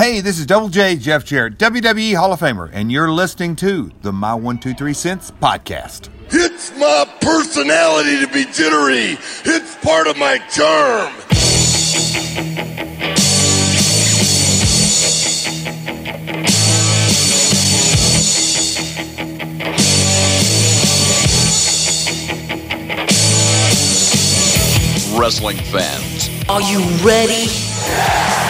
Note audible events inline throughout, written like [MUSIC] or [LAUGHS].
Hey, this is Double J Jeff Jarrett, WWE Hall of Famer, and you're listening to the My One Two Three Cents podcast. It's my personality to be jittery. It's part of my charm. Wrestling fans, Are you ready?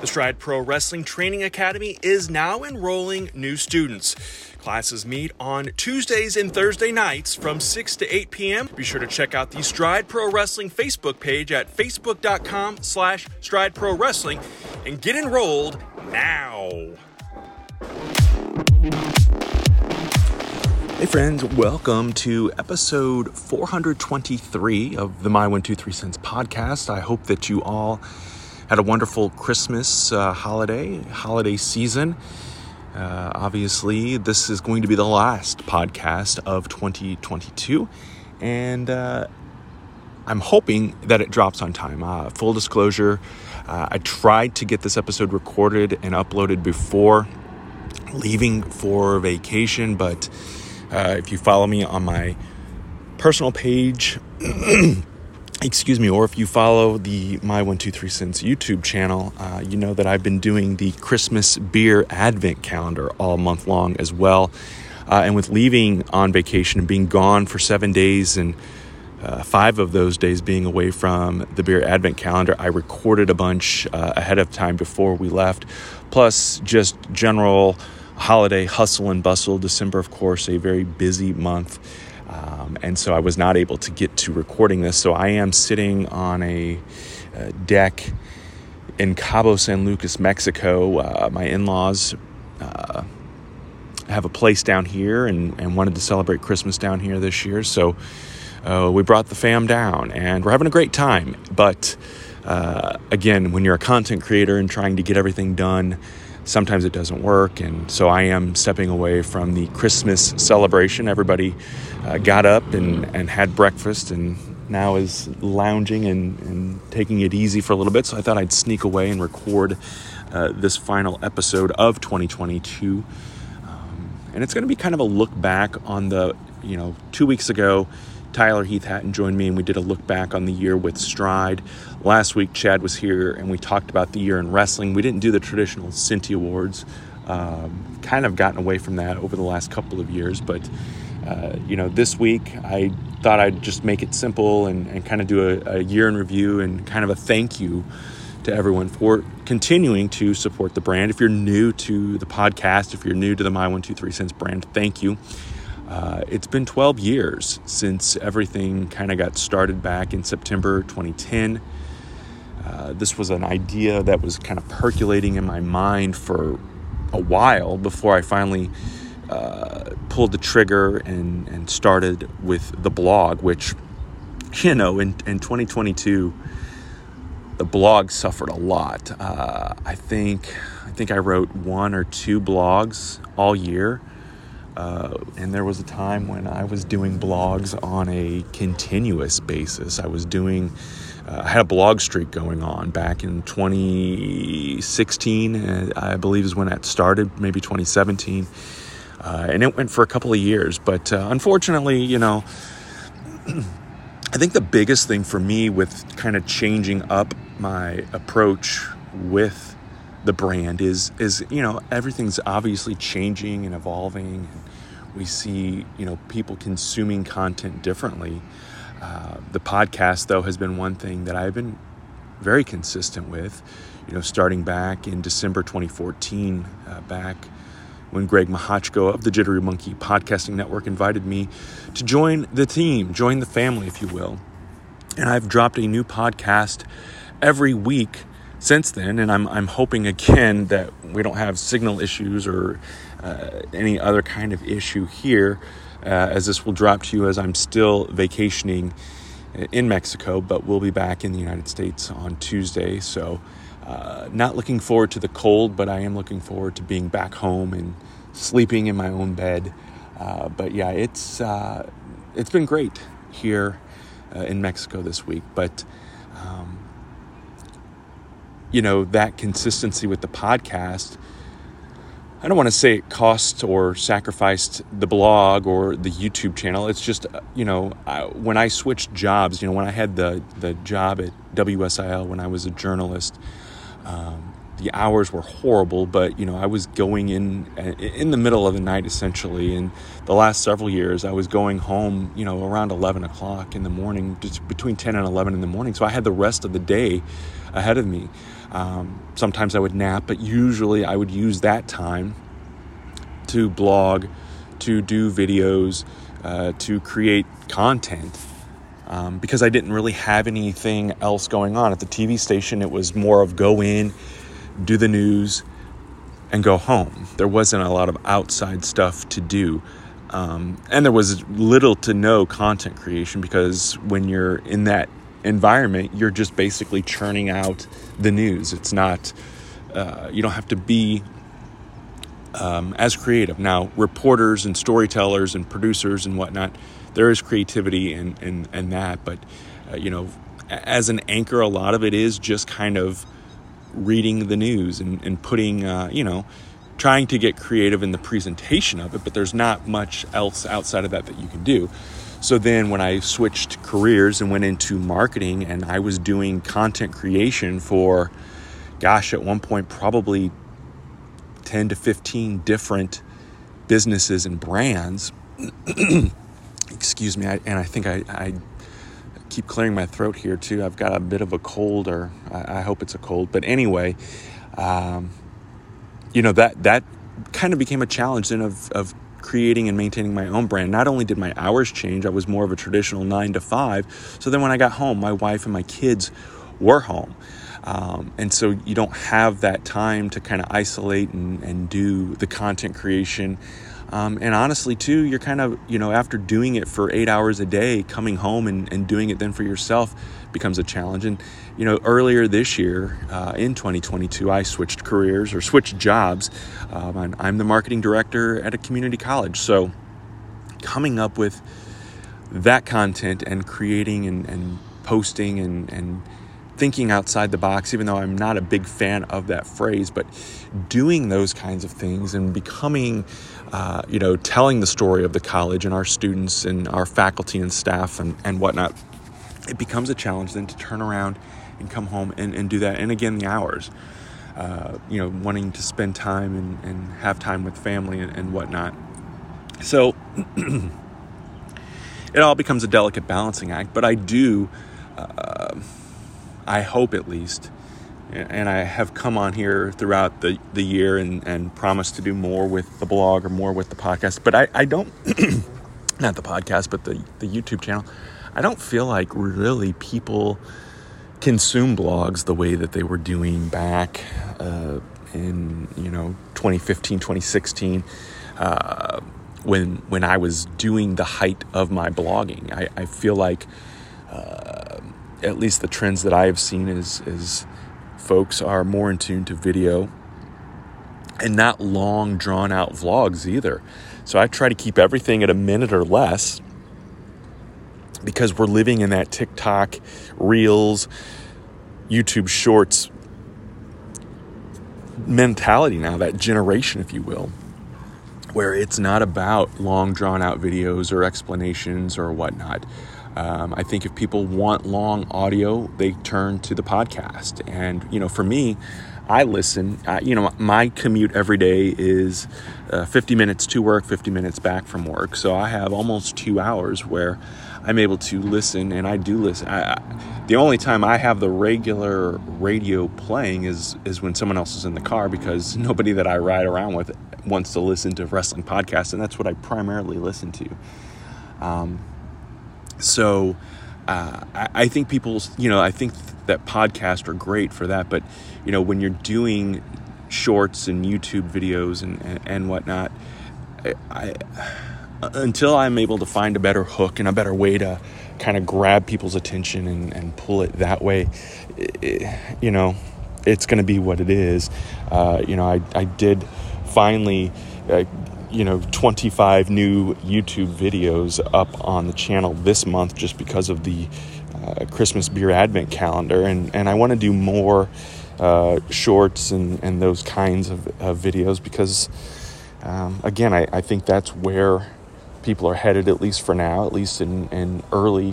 The Stride Pro Wrestling Training Academy is now enrolling new students. Classes meet on Tuesdays and Thursday nights from 6 to 8 p.m. Be sure to check out the Stride Pro Wrestling Facebook page at facebook.com slash stride pro wrestling and get enrolled now. Hey friends, welcome to episode 423 of the My One Two Three Cents podcast. I hope that you all had a wonderful Christmas uh, holiday, holiday season. Uh, obviously, this is going to be the last podcast of 2022, and uh, I'm hoping that it drops on time. Uh, full disclosure, uh, I tried to get this episode recorded and uploaded before leaving for vacation, but uh, if you follow me on my personal page, [CLEARS THROAT] excuse me, or if you follow the My One Two Three Cents YouTube channel, uh, you know that I've been doing the Christmas beer advent calendar all month long as well. Uh, and with leaving on vacation and being gone for seven days and uh, five of those days being away from the beer advent calendar, I recorded a bunch uh, ahead of time before we left, plus just general holiday hustle and bustle. December, of course, a very busy month. Um, and so I was not able to get to recording this. So I am sitting on a, uh deck in Cabo San Lucas, Mexico. Uh, my in laws uh, have a place down here and, and wanted to celebrate Christmas down here this year. So uh, we brought the fam down and we're having a great time. But uh, again, when you're a content creator and trying to get everything done, sometimes it doesn't work. And so I am stepping away from the Christmas celebration. Everybody uh, got up and, and had breakfast and now is lounging and, and taking it easy for a little bit. So I thought I'd sneak away and record uh, this final episode of 2022. Um, and it's going to be kind of a look back on the, you know, two weeks ago. Tyler Heath Hatton joined me and we did a look back on the year with Stride. Last week, Chad was here and we talked about the year in wrestling. We didn't do the traditional Cinti Awards, um, kind of gotten away from that over the last couple of years. But, uh, you know, this week I thought I'd just make it simple and, and kind of do a, a year in review and kind of a thank you to everyone for continuing to support the brand. If you're new to the podcast, if you're new to the My One Two Three Cents brand, thank you. Uh, it's been 12 years since everything kind of got started back in September 2010. Uh, this was an idea that was kind of percolating in my mind for a while before I finally uh, pulled the trigger and, and started with the blog, which, you know, in, in 2022, the blog suffered a lot. Uh, I think I think I wrote one or two blogs all year. Uh, and there was a time when I was doing blogs on a continuous basis. I was doing, uh, I had a blog streak going on back in 2016, uh, I believe is when that started, maybe 2017. Uh, and it went for a couple of years. But uh, unfortunately, you know, [CLEARS THROAT] I think the biggest thing for me with kind of changing up my approach with the brand is is you know everything's obviously changing and evolving and we see you know people consuming content differently. Uh, the podcast though has been one thing that i've been very consistent with you know starting back in december 2014 uh, back when greg mahachko of the jittery monkey podcasting network invited me to join the team join the family if you will. And I've dropped a new podcast every week since then, and I'm, I'm hoping again that we don't have signal issues or uh, any other kind of issue here, uh, as this will drop to you as I'm still vacationing in Mexico, but we'll be back in the United States on Tuesday. So, uh, not looking forward to the cold, but I am looking forward to being back home and sleeping in my own bed. Uh, but yeah, it's uh, it's been great here uh, in Mexico this week. But um, you know that consistency with the podcast I don't want to say it cost or sacrificed the blog or the YouTube channel. It's just, uh, you know, I, when I switched jobs, you know, when I had the, the job at WSIL when I was a journalist, um, the hours were horrible, but, you know, I was going in uh, in the middle of the night essentially. And the last several years, I was going home, you know, around 11 o'clock in the morning, just between 10 and 11 in the morning. So I had the rest of the day ahead of me. Um, sometimes I would nap, but usually I would use that time to blog, to do videos, uh, to create content. Um, because I didn't really have anything else going on at the TV station. It was more of go in, do the news, and go home. There wasn't a lot of outside stuff to do. Um, and there was little to no content creation because when you're in that environment, you're just basically churning out the news. It's not, uh, you don't have to be um, as creative. Now, reporters and storytellers and producers and whatnot, there is creativity in, in, in that, but, uh, you know, as an anchor, a lot of it is just kind of reading the news and, and putting, uh, you know, trying to get creative in the presentation of it, but there's not much else outside of that that you can do. So then, when I switched careers and went into marketing, and I was doing content creation for, gosh, at one point, probably 10 to 15 different businesses and brands. [CLEARS THROAT] Excuse me, I, and I think I, I, keep clearing my throat here too. I've got a bit of a cold, or I, I hope it's a cold. But anyway, um, you know that that kind of became a challenge then of, of creating and maintaining my own brand. Not only did my hours change, I was more of a traditional nine to five. So then when I got home, my wife and my kids were home. Um, and so you don't have that time to kind of isolate and, and do the content creation. Um, and honestly, too, you're kind of, you know, after doing it for eight hours a day, coming home and, and doing it then for yourself becomes a challenge. And, you know, earlier this year uh, in 2022, I switched careers or switched jobs. Um, I'm the marketing director at a community college. So coming up with that content and creating and, and posting and, and thinking outside the box, even though I'm not a big fan of that phrase, but doing those kinds of things and becoming, uh, you know, telling the story of the college and our students and our faculty and staff and, and whatnot, it becomes a challenge then to turn around and come home and, and do that. And again, the hours, uh, you know, wanting to spend time and, and have time with family and, and whatnot. So [CLEARS THROAT] it all becomes a delicate balancing act, but I do. Uh, I hope at least. And I have come on here throughout the, the year and, and promised to do more with the blog or more with the podcast. But I, I don't, [CLEARS THROAT] not the podcast, but the, the YouTube channel, I don't feel like really people consume blogs the way that they were doing back uh, in, you know, 2015, 2016. Uh, when when I was doing the height of my blogging, I, I feel like uh, at least the trends that I have seen is is folks are more in tune to video and not long drawn out vlogs either. So I try to keep everything at a minute or less because we're living in that TikTok, Reels, YouTube Shorts mentality now, that generation, if you will, where it's not about long drawn out videos or explanations or whatnot. Um, I think if people want long audio, they turn to the podcast. And, you know, for me, I listen. Uh, you know, my commute every day is uh, 50 minutes to work, 50 minutes back from work. So I have almost two hours where I'm able to listen, and I do listen. I, I, the only time I have the regular radio playing is is when someone else is in the car because [LAUGHS] nobody that I ride around with wants to listen to wrestling podcasts, and that's what I primarily listen to. Um, so uh, I, I think people, you know, I think that podcasts are great for that. But you know, when you're doing shorts and YouTube videos and and, and whatnot, I, I until I'm able to find a better hook and a better way to kind of grab people's attention and, and pull it that way, it, you know, it's going to be what it is. Uh, you know, I, I did finally, uh, you know, 25 new YouTube videos up on the channel this month just because of the uh, Christmas beer advent calendar. And, and I want to do more uh, shorts and, and those kinds of, of videos because, um, again, I, I think that's where people are headed, at least for now, at least in, in early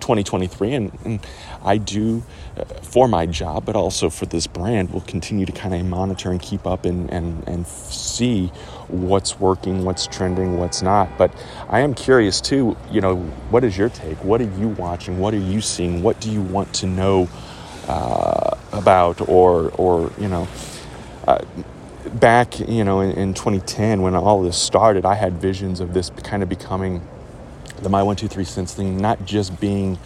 2023. And, and I do, uh, for my job, but also for this brand, will continue to kind of monitor and keep up and, and, and see what's working, what's trending, what's not. But I am curious too, you know, what is your take? What are you watching? What are you seeing? What do you want to know uh, about or, or, you know, uh, back, you know, in, in 2010 when all this started, I had visions of this kind of becoming the My One Two Three Cents thing, not just being,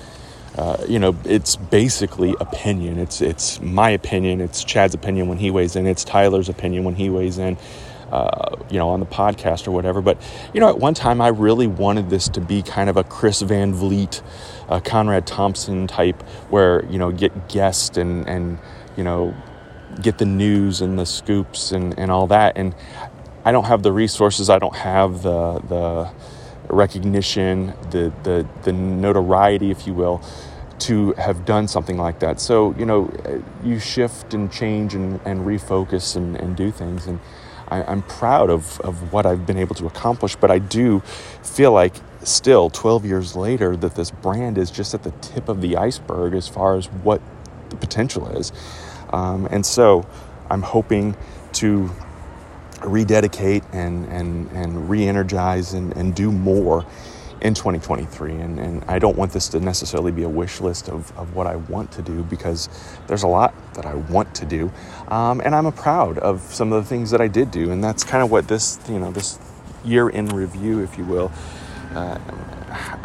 uh, you know, it's basically opinion. It's it's my opinion. It's Chad's opinion when he weighs in. It's Tyler's opinion when he weighs in. Uh, you know, on the podcast or whatever. But you know, at one time, I really wanted this to be kind of a Chris Van Vliet, uh, Conrad Thompson type, where you know, get guests and and you know get the news and the scoops and, and all that. And I don't have the resources, I don't have the, the recognition, the, the, the notoriety, if you will, to have done something like that. So, you know, you shift and change and, and refocus and, and do things. And I, I'm proud of, of what I've been able to accomplish, but I do feel like still 12 years later that this brand is just at the tip of the iceberg as far as what the potential is. Um, and so I'm hoping to rededicate and, and, and re energize and, and do more in 2023. And, and I don't want this to necessarily be a wish list of, of what I want to do because there's a lot that I want to do. Um, and I'm proud of some of the things that I did do. And that's kind of what this, you know, this year in review, if you will. Uh,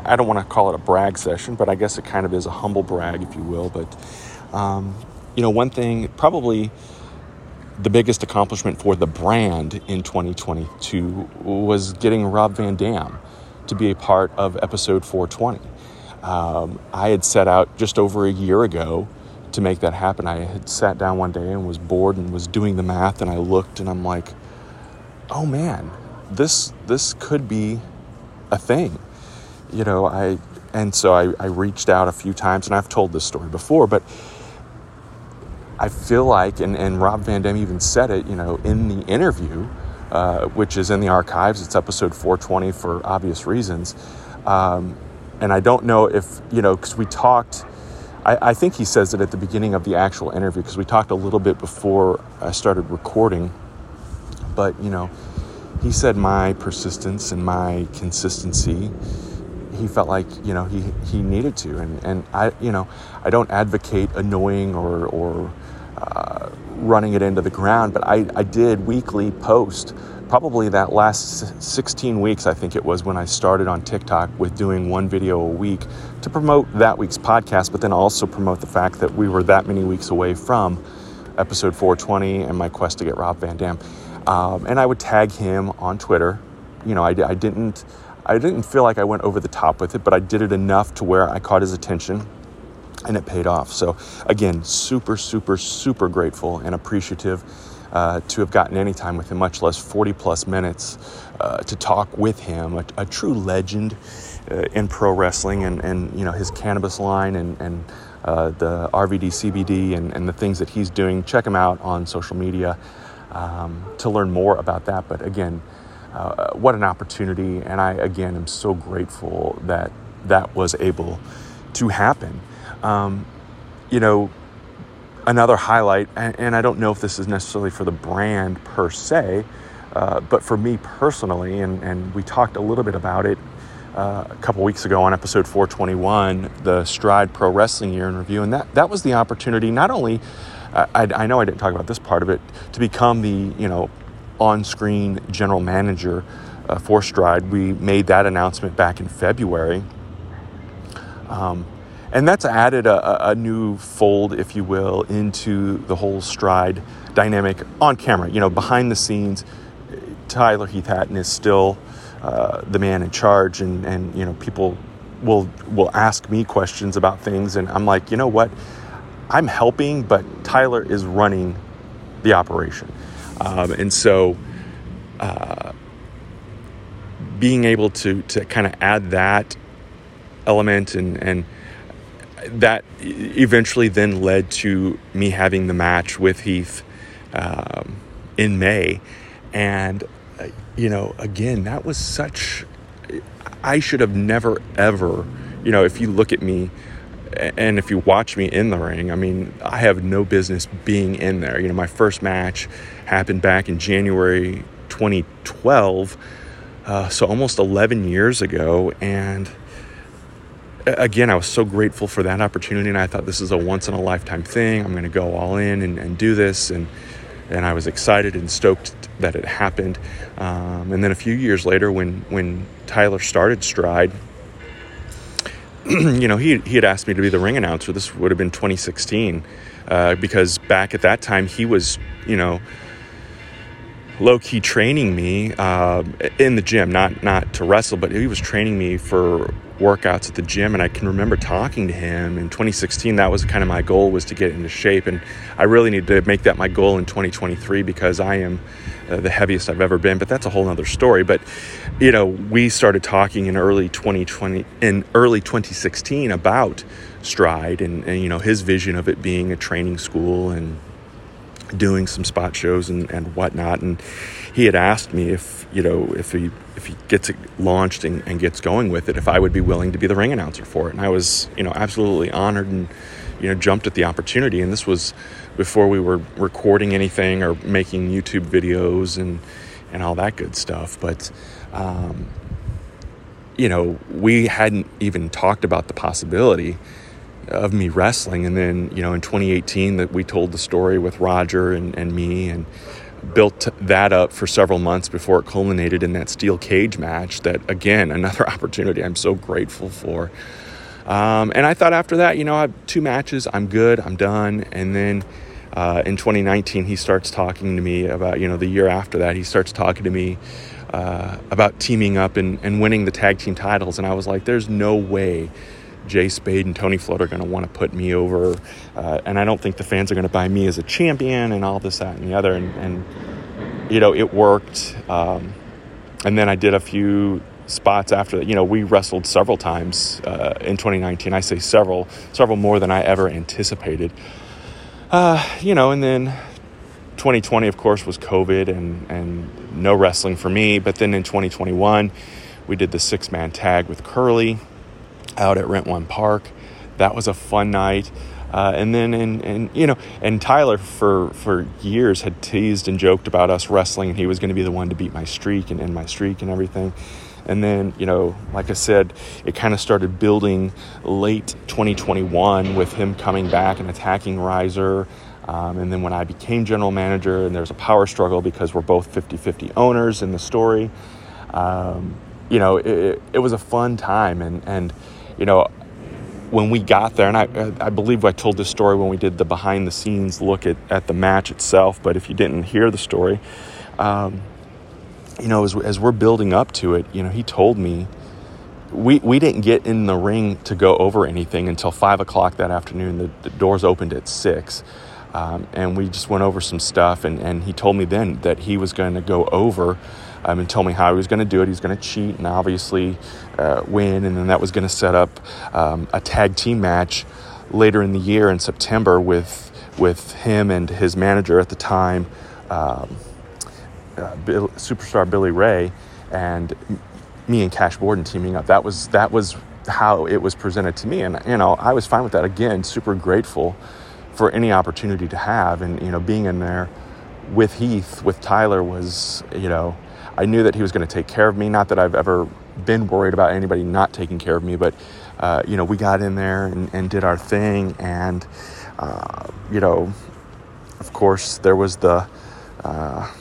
I don't want to call it a brag session, but I guess it kind of is a humble brag, if you will. But um, you know, one thing, probably the biggest accomplishment for the brand in 2022 was getting Rob Van Dam to be a part of episode 420. Um, I had set out just over a year ago to make that happen. I had sat down one day and was bored and was doing the math, and I looked and I'm like, oh man, this this could be a thing. You know, I and so I, I reached out a few times, and I've told this story before, but I feel like, and, and Rob Van Dam even said it, you know, in the interview, uh, which is in the archives. It's episode 420 for obvious reasons. Um, and I don't know if, you know, because we talked, I, I, think he says it at the beginning of the actual interview, because we talked a little bit before I started recording. But, you know, he said my persistence and my consistency he felt like you know he he needed to and and I you know I don't advocate annoying or or uh, running it into the ground but I I did weekly post probably that last 16 weeks I think it was when I started on TikTok with doing one video a week to promote that week's podcast but then also promote the fact that we were that many weeks away from episode 420 and my quest to get Rob Van Dam. Um, and I would tag him on Twitter. You know I, I didn't I didn't feel like I went over the top with it, but I did it enough to where I caught his attention and it paid off. So, again, super, super, super grateful and appreciative uh, to have gotten any time with him, much less 40 plus minutes uh, to talk with him, a, a true legend uh, in pro wrestling and, and you know his cannabis line and, and uh, the RVD CBD and, and the things that he's doing. Check him out on social media um, to learn more about that. But again, uh, what an opportunity. And I, again, am so grateful that that was able to happen. Um, you know, another highlight, and, and, I don't know if this is necessarily for the brand per se, uh, but for me personally, and, and we talked a little bit about it uh, a couple weeks ago on episode 421, the Stride Pro Wrestling Year in Review, and that, that was the opportunity not only, I, I know I didn't talk about this part of it, to become the, you know, on screen general manager uh, for Stride. We made that announcement back in February. Um, and that's added a, a, new fold, if you will, into the whole stride dynamic on camera. You know, behind the scenes, Tyler Heath Hatton is still uh, the man in charge, and, and you know, people will will ask me questions about things, and I'm like, you know what, I'm helping, but Tyler is running the operation, um, and so. Uh, being able to to kind of add that element and and that eventually then led to me having the match with Heath um, in May. And, uh, you know, again, that was such, I should have never, ever, you know, if you look at me and if you watch me in the ring, I mean, I have no business being in there. You know, my first match happened back in January 2012, uh, so almost 11 years ago. And, again, I was so grateful for that opportunity, and I thought this is a once in a lifetime thing. I'm going to go all in and, and, do this, and and I was excited and stoked that it happened. Um, and then a few years later, when when Tyler started Stride, [CLEARS THROAT] you know, he he had asked me to be the ring announcer. This would have been 2016, uh, because back at that time he was, you know low key training me uh, in the gym, not not to wrestle, but he was training me for workouts at the gym. And I can remember talking to him in 2016. That was kind of my goal was to get into shape, and I really need to make that my goal in 2023 because I am uh, the heaviest I've ever been. But that's a whole other story. But you know, we started talking in early 2020 in early 2016 about Stride and, and you know his vision of it being a training school and doing some spot shows and, and whatnot. And he had asked me if, you know, if he if he gets it launched and, and, gets going with it, if I would be willing to be the ring announcer for it. And I was, you know, absolutely honored and, you know, jumped at the opportunity. And this was before we were recording anything or making YouTube videos and and all that good stuff. But um, you know, we hadn't even talked about the possibility of me wrestling. And then, you know, in 2018 that we told the story with Roger and, and me and built that up for several months before it culminated in that steel cage match that again, [LAUGHS] another opportunity I'm so grateful for. Um, and I thought after that, you know, I have two matches, I'm good, I'm done. And then uh, in 2019, he starts talking to me about, you know, the year after that, he starts talking to me uh, about teaming up and, and winning the tag team titles. And I was like, there's no way Jay Spade and Tony Flood are going to want to put me over. Uh, and I don't think the fans are going to buy me as a champion and all this, that, and the other. And, and you know, it worked. Um, and then I did a few spots after that. You know, we wrestled several times uh, in 2019. I say several, several more than I ever anticipated. Uh, you know, and then 2020, of course, was COVID and, and no wrestling for me. But then in 2021, we did the six man tag with Curly out at Rent One Park. That was a fun night. Uh, and then, and, and you know, and Tyler for for years had teased and joked about us wrestling, and he was going to be the one to beat my streak and end my streak and everything. And then, you know, like I said, it kind of started building late 2021 with him coming back and attacking Riser. Um, and then when I became general manager, and there's a power struggle because we're both 50 50 owners in the story, um, you know, it, it was a fun time. And, and you know, when we got there, and I, I believe I told this story when we did the behind the scenes look at, at the match itself, but if you didn't hear the story, um, you know, as, as we're building up to it, you know, he told me we, we didn't get in the ring to go over anything until five o'clock that afternoon. The, the doors opened at six. Um, and we just went over some stuff, and, and he told me then that he was going to go over um, and told me how he was going to do it. He's going to cheat and obviously uh, win, and then that was going to set up um, a tag team match later in the year in September with with him and his manager at the time, um, uh, Bill, superstar Billy Ray, and me and Cash Borden teaming up. That was that was how it was presented to me, and you know I was fine with that. Again, super grateful for any opportunity to have, and you know being in there with Heath with Tyler was you know I knew that he was going to take care of me. Not that I've ever been worried about anybody not taking care of me, but uh, you know, we got in there and, and did our thing, and uh, you know, of course, there was the uh,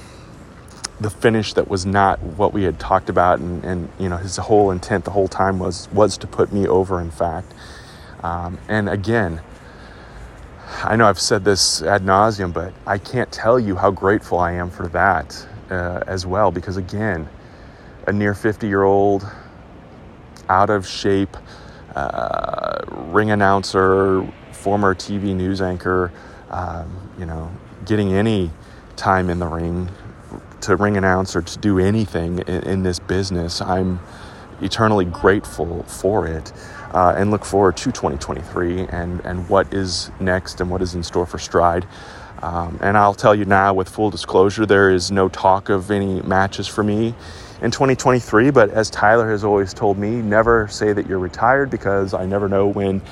the finish that was not what we had talked about, and, and you know, his whole intent the whole time was was to put me over. In fact, Um, and again, I know I've said this ad nauseum, but I can't tell you how grateful I am for that uh, as well. Because again, a near 50 year old, out of shape, uh, ring announcer, former TV news anchor, um, you know, getting any time in the ring to ring announce or to do anything in, in this business, I'm eternally grateful for it uh, and look forward to 2023 and, and what is next and what is in store for Stride. Um, and I'll tell you now, with full disclosure, there is no talk of any matches for me in 2023. But as Tyler has always told me, never say that you're retired because I never know when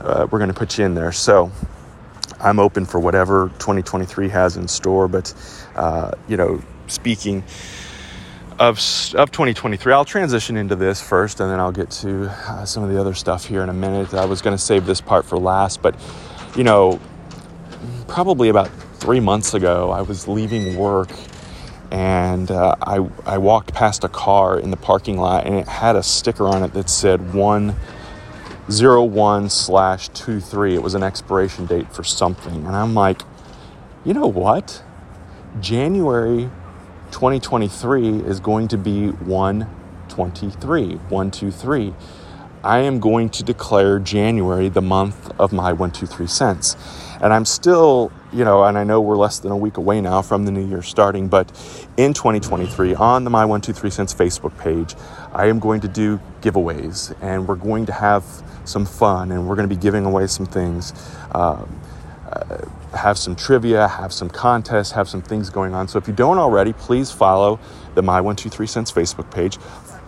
uh, we're going to put you in there. So I'm open for whatever 2023 has in store. But, uh, you know, speaking of, of 2023, I'll transition into this first and then I'll get to uh, some of the other stuff here in a minute. I was going to save this part for last, but, you know, probably about three months ago, I was leaving work and uh, I, I walked past a car in the parking lot and it had a sticker on it that said 101 slash 23. It was an expiration date for something. And I'm like, you know what? January 2023 is going to be 123, 123. I am going to declare January the month of my 123 cents. And I'm still, you know, and I know we're less than a week away now from the new year starting, but in 2023, on the My 123 Cents Facebook page, I am going to do giveaways and we're going to have some fun and we're going to be giving away some things. Um, uh, have some trivia, have some contests, have some things going on. So if you don't already, please follow the My 123 Cents Facebook page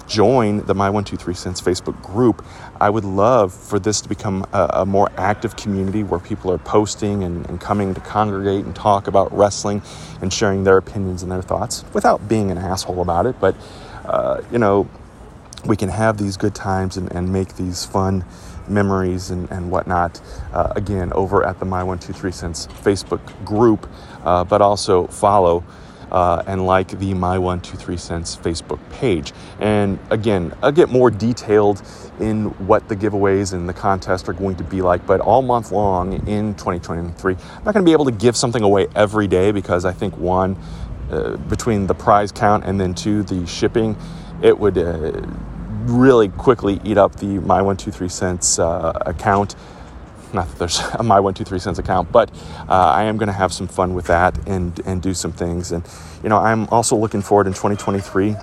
join the My 123 Cents Facebook group. I would love for this to become a, a more active community where people are posting and, and, coming to congregate and talk about wrestling and sharing their opinions and their thoughts without being an asshole about it. But, uh, you know, we can have these good times and, and make these fun memories and, and whatnot uh, again over at the My 123 Cents Facebook group, uh, but also follow uh, and like the My One Two Three Cents Facebook page. And again, I'll get more detailed in what the giveaways and the contest are going to be like. But all month long in 2023, I'm not going to be able to give something away every day because I think one, uh, between the prize count and then two, the shipping, it would. Uh, really quickly eat up the my one two three cents uh, account not that there's a [LAUGHS] my one two three cents account, but uh, I am going to have some fun with that and and do some things. And you know, I'm also looking forward in 2023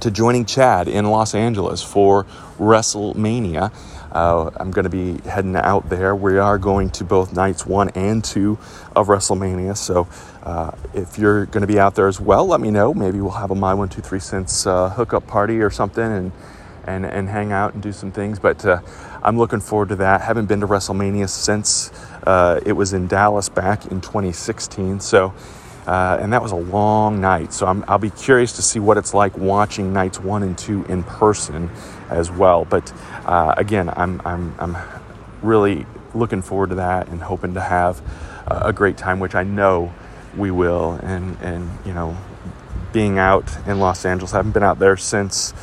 to joining Chad in Los Angeles for WrestleMania. Uh, I'm going to be heading out there. We are going to both nights one and two of WrestleMania. So uh, if you're going to be out there as well, let me know. Maybe we'll have a My One Two Three Cents uh, hookup party or something, and and and hang out and do some things. But uh, I'm looking forward to that. Haven't been to WrestleMania since uh, it was in Dallas back in 2016. So. Uh, and that was a long night, so i will be curious to see what it's like watching nights one and two in person as well. But uh, again, I'm, I'm, I'm really looking forward to that and hoping to have a great time, which I know we will. And, and you know, being out in Los Angeles, I haven't been out there since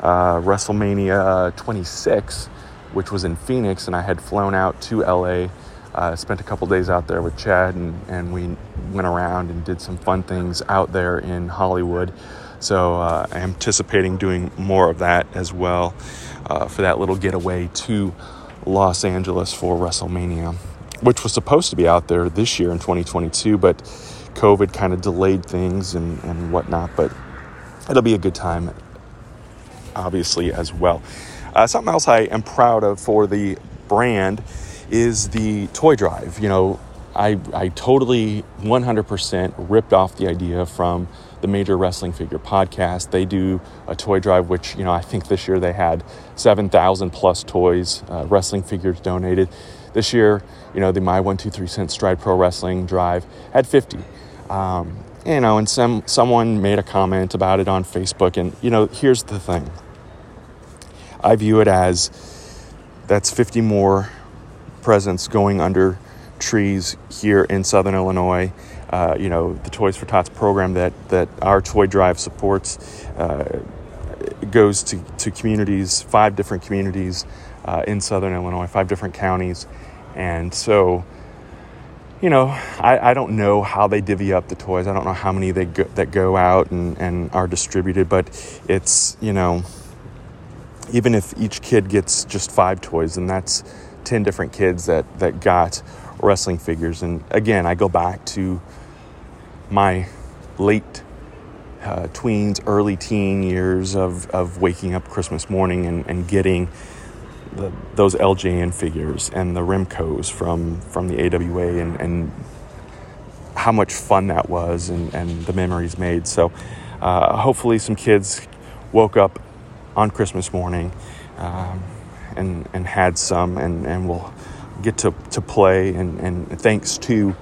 uh, WrestleMania 26, which was in Phoenix, and I had flown out to LA. Uh, spent a couple days out there with Chad, and, and we went around and did some fun things out there in Hollywood. So uh, I'm anticipating doing more of that as well uh, for that little getaway to Los Angeles for WrestleMania, which was supposed to be out there this year in 2022, but COVID kind of delayed things and, and whatnot. But it'll be a good time obviously, as well. Uh, something else I am proud of for the brand is the toy drive. You know, I, I totally 100% ripped off the idea from the Major Wrestling Figure podcast. They do a toy drive, which, you know, I think this year they had 7,000 plus toys, uh, wrestling figures donated. This year, you know, the My 123 Cent Stride Pro Wrestling drive had 50. Um, you know, and some someone made a comment about it on Facebook, and you know, here's the thing. I view it as that's 50 more presents going under trees here in Southern Illinois. Uh, you know, the Toys for Tots program that that our toy drive supports uh, goes to to communities, five different communities uh, in southern Illinois, five different counties. And so, you know, I, I don't know how they divvy up the toys. I don't know how many they go, that go out and, and are distributed, but it's, you know, even if each kid gets just five toys, and that's 10 different kids that, that got wrestling figures. And again, I go back to my late uh, tweens, early teen years of, of waking up Christmas morning and, and getting the, those LJN figures and the Remcos from, from the AWA and, and how much fun that was and, and the memories made. So uh, hopefully some kids woke up on Christmas morning um, and, and had some and, and will get to, to play. And, and thanks to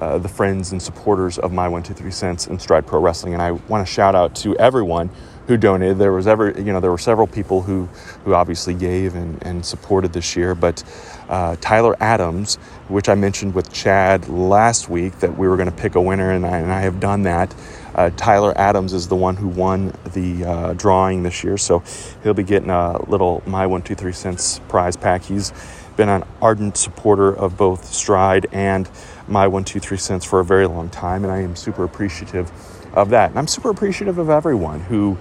uh, the friends and supporters of my 123 cents and stride pro wrestling and i want to shout out to everyone who donated there was ever you know there were several people who who obviously gave and, and supported this year but uh, tyler adams which i mentioned with chad last week that we were going to pick a winner and I, and I have done that uh, tyler adams is the one who won the uh, drawing this year so he'll be getting a little my 123 cents prize pack he's been an ardent supporter of both stride and my one, two, three cents for a very long time, and I am super appreciative of that. And I'm super appreciative of everyone who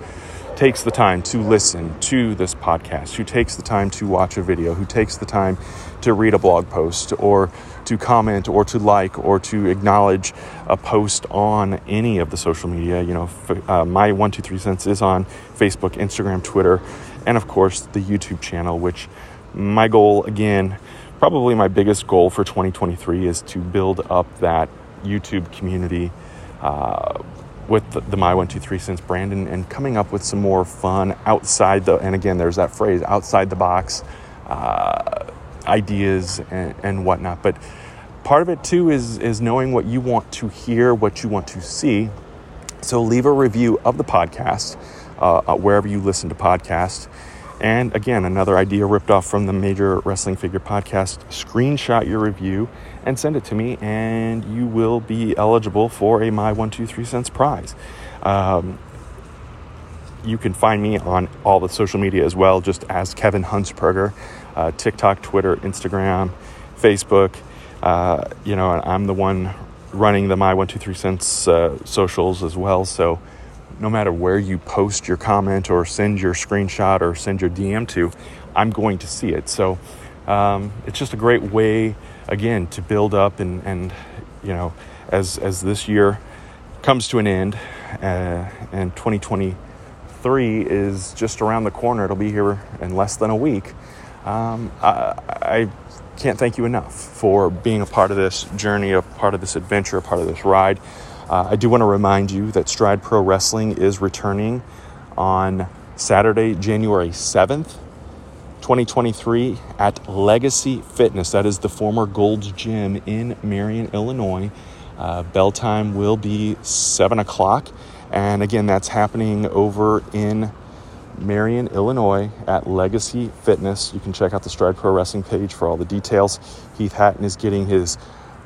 takes the time to listen to this podcast, who takes the time to watch a video, who takes the time to read a blog post or to comment or to like or to acknowledge a post on any of the social media. You know, uh, my one, two, three cents is on Facebook, Instagram, Twitter, and of course the YouTube channel, which my goal again probably my biggest goal for 2023 is to build up that YouTube community uh, with the, the, My One Two Three Cents brand and, and, coming up with some more fun outside the and again there's that phrase outside the box uh, ideas and, and, whatnot. But part of it too is is knowing what you want to hear, what you want to see. So leave a review of the podcast uh, uh wherever you listen to podcasts and again, another idea ripped off from the Major Wrestling Figure podcast. Screenshot your review and send it to me, and you will be eligible for a My One Two Three Cents prize. Um, you can find me on all the social media as well, just as Kevin Huntsberger, uh, TikTok, Twitter, Instagram, Facebook. Uh, you know, I'm the one running the My One Two Three Cents uh, socials as well, so no matter where you post your comment or send your screenshot or send your DM to, I'm going to see it. So um, it's just a great way, again, to build up and, and you know, as, as this year comes to an end uh, and 2023 is just around the corner, it'll be here in less than a week. Um, I, I can't thank you enough for being a part of this journey, a part of this adventure, a part of this ride. Uh, I do want to remind you that Stride Pro Wrestling is returning on Saturday, January 7th, 2023, at Legacy Fitness. That is the former Gold's Gym in Marion, Illinois. Uh, bell time will be 7 o'clock. And again, that's happening over in Marion, Illinois at Legacy Fitness. You can check out the Stride Pro Wrestling page for all the details. Heath Hatton is getting his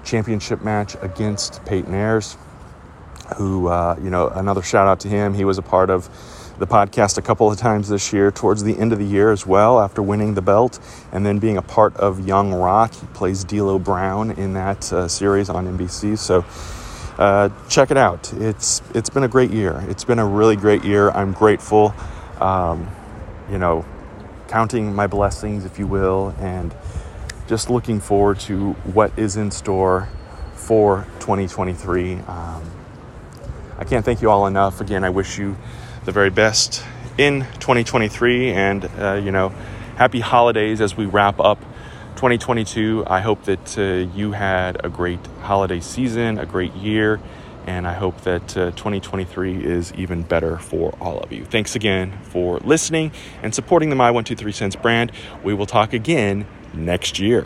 championship match against Peyton Ayers who, uh, you know, another shout out to him. He was a part of the podcast a couple of times this year, towards the end of the year as well, after winning the belt and then being a part of Young Rock. He plays D'Lo Brown in that uh, series on NBC. So uh, check it out. It's it's been a great year. It's been a really great year. I'm grateful. Um, you know, counting my blessings, if you will, and just looking forward to what is in store for 2023. Um, I can't thank you all enough. Again, I wish you the very best in 2023 and, uh, you know, happy holidays as we wrap up 2022. I hope that uh, you had a great holiday season, a great year, and I hope that uh, 2023 is even better for all of you. Thanks again for listening and supporting the My 123 Cents brand. We will talk again next year.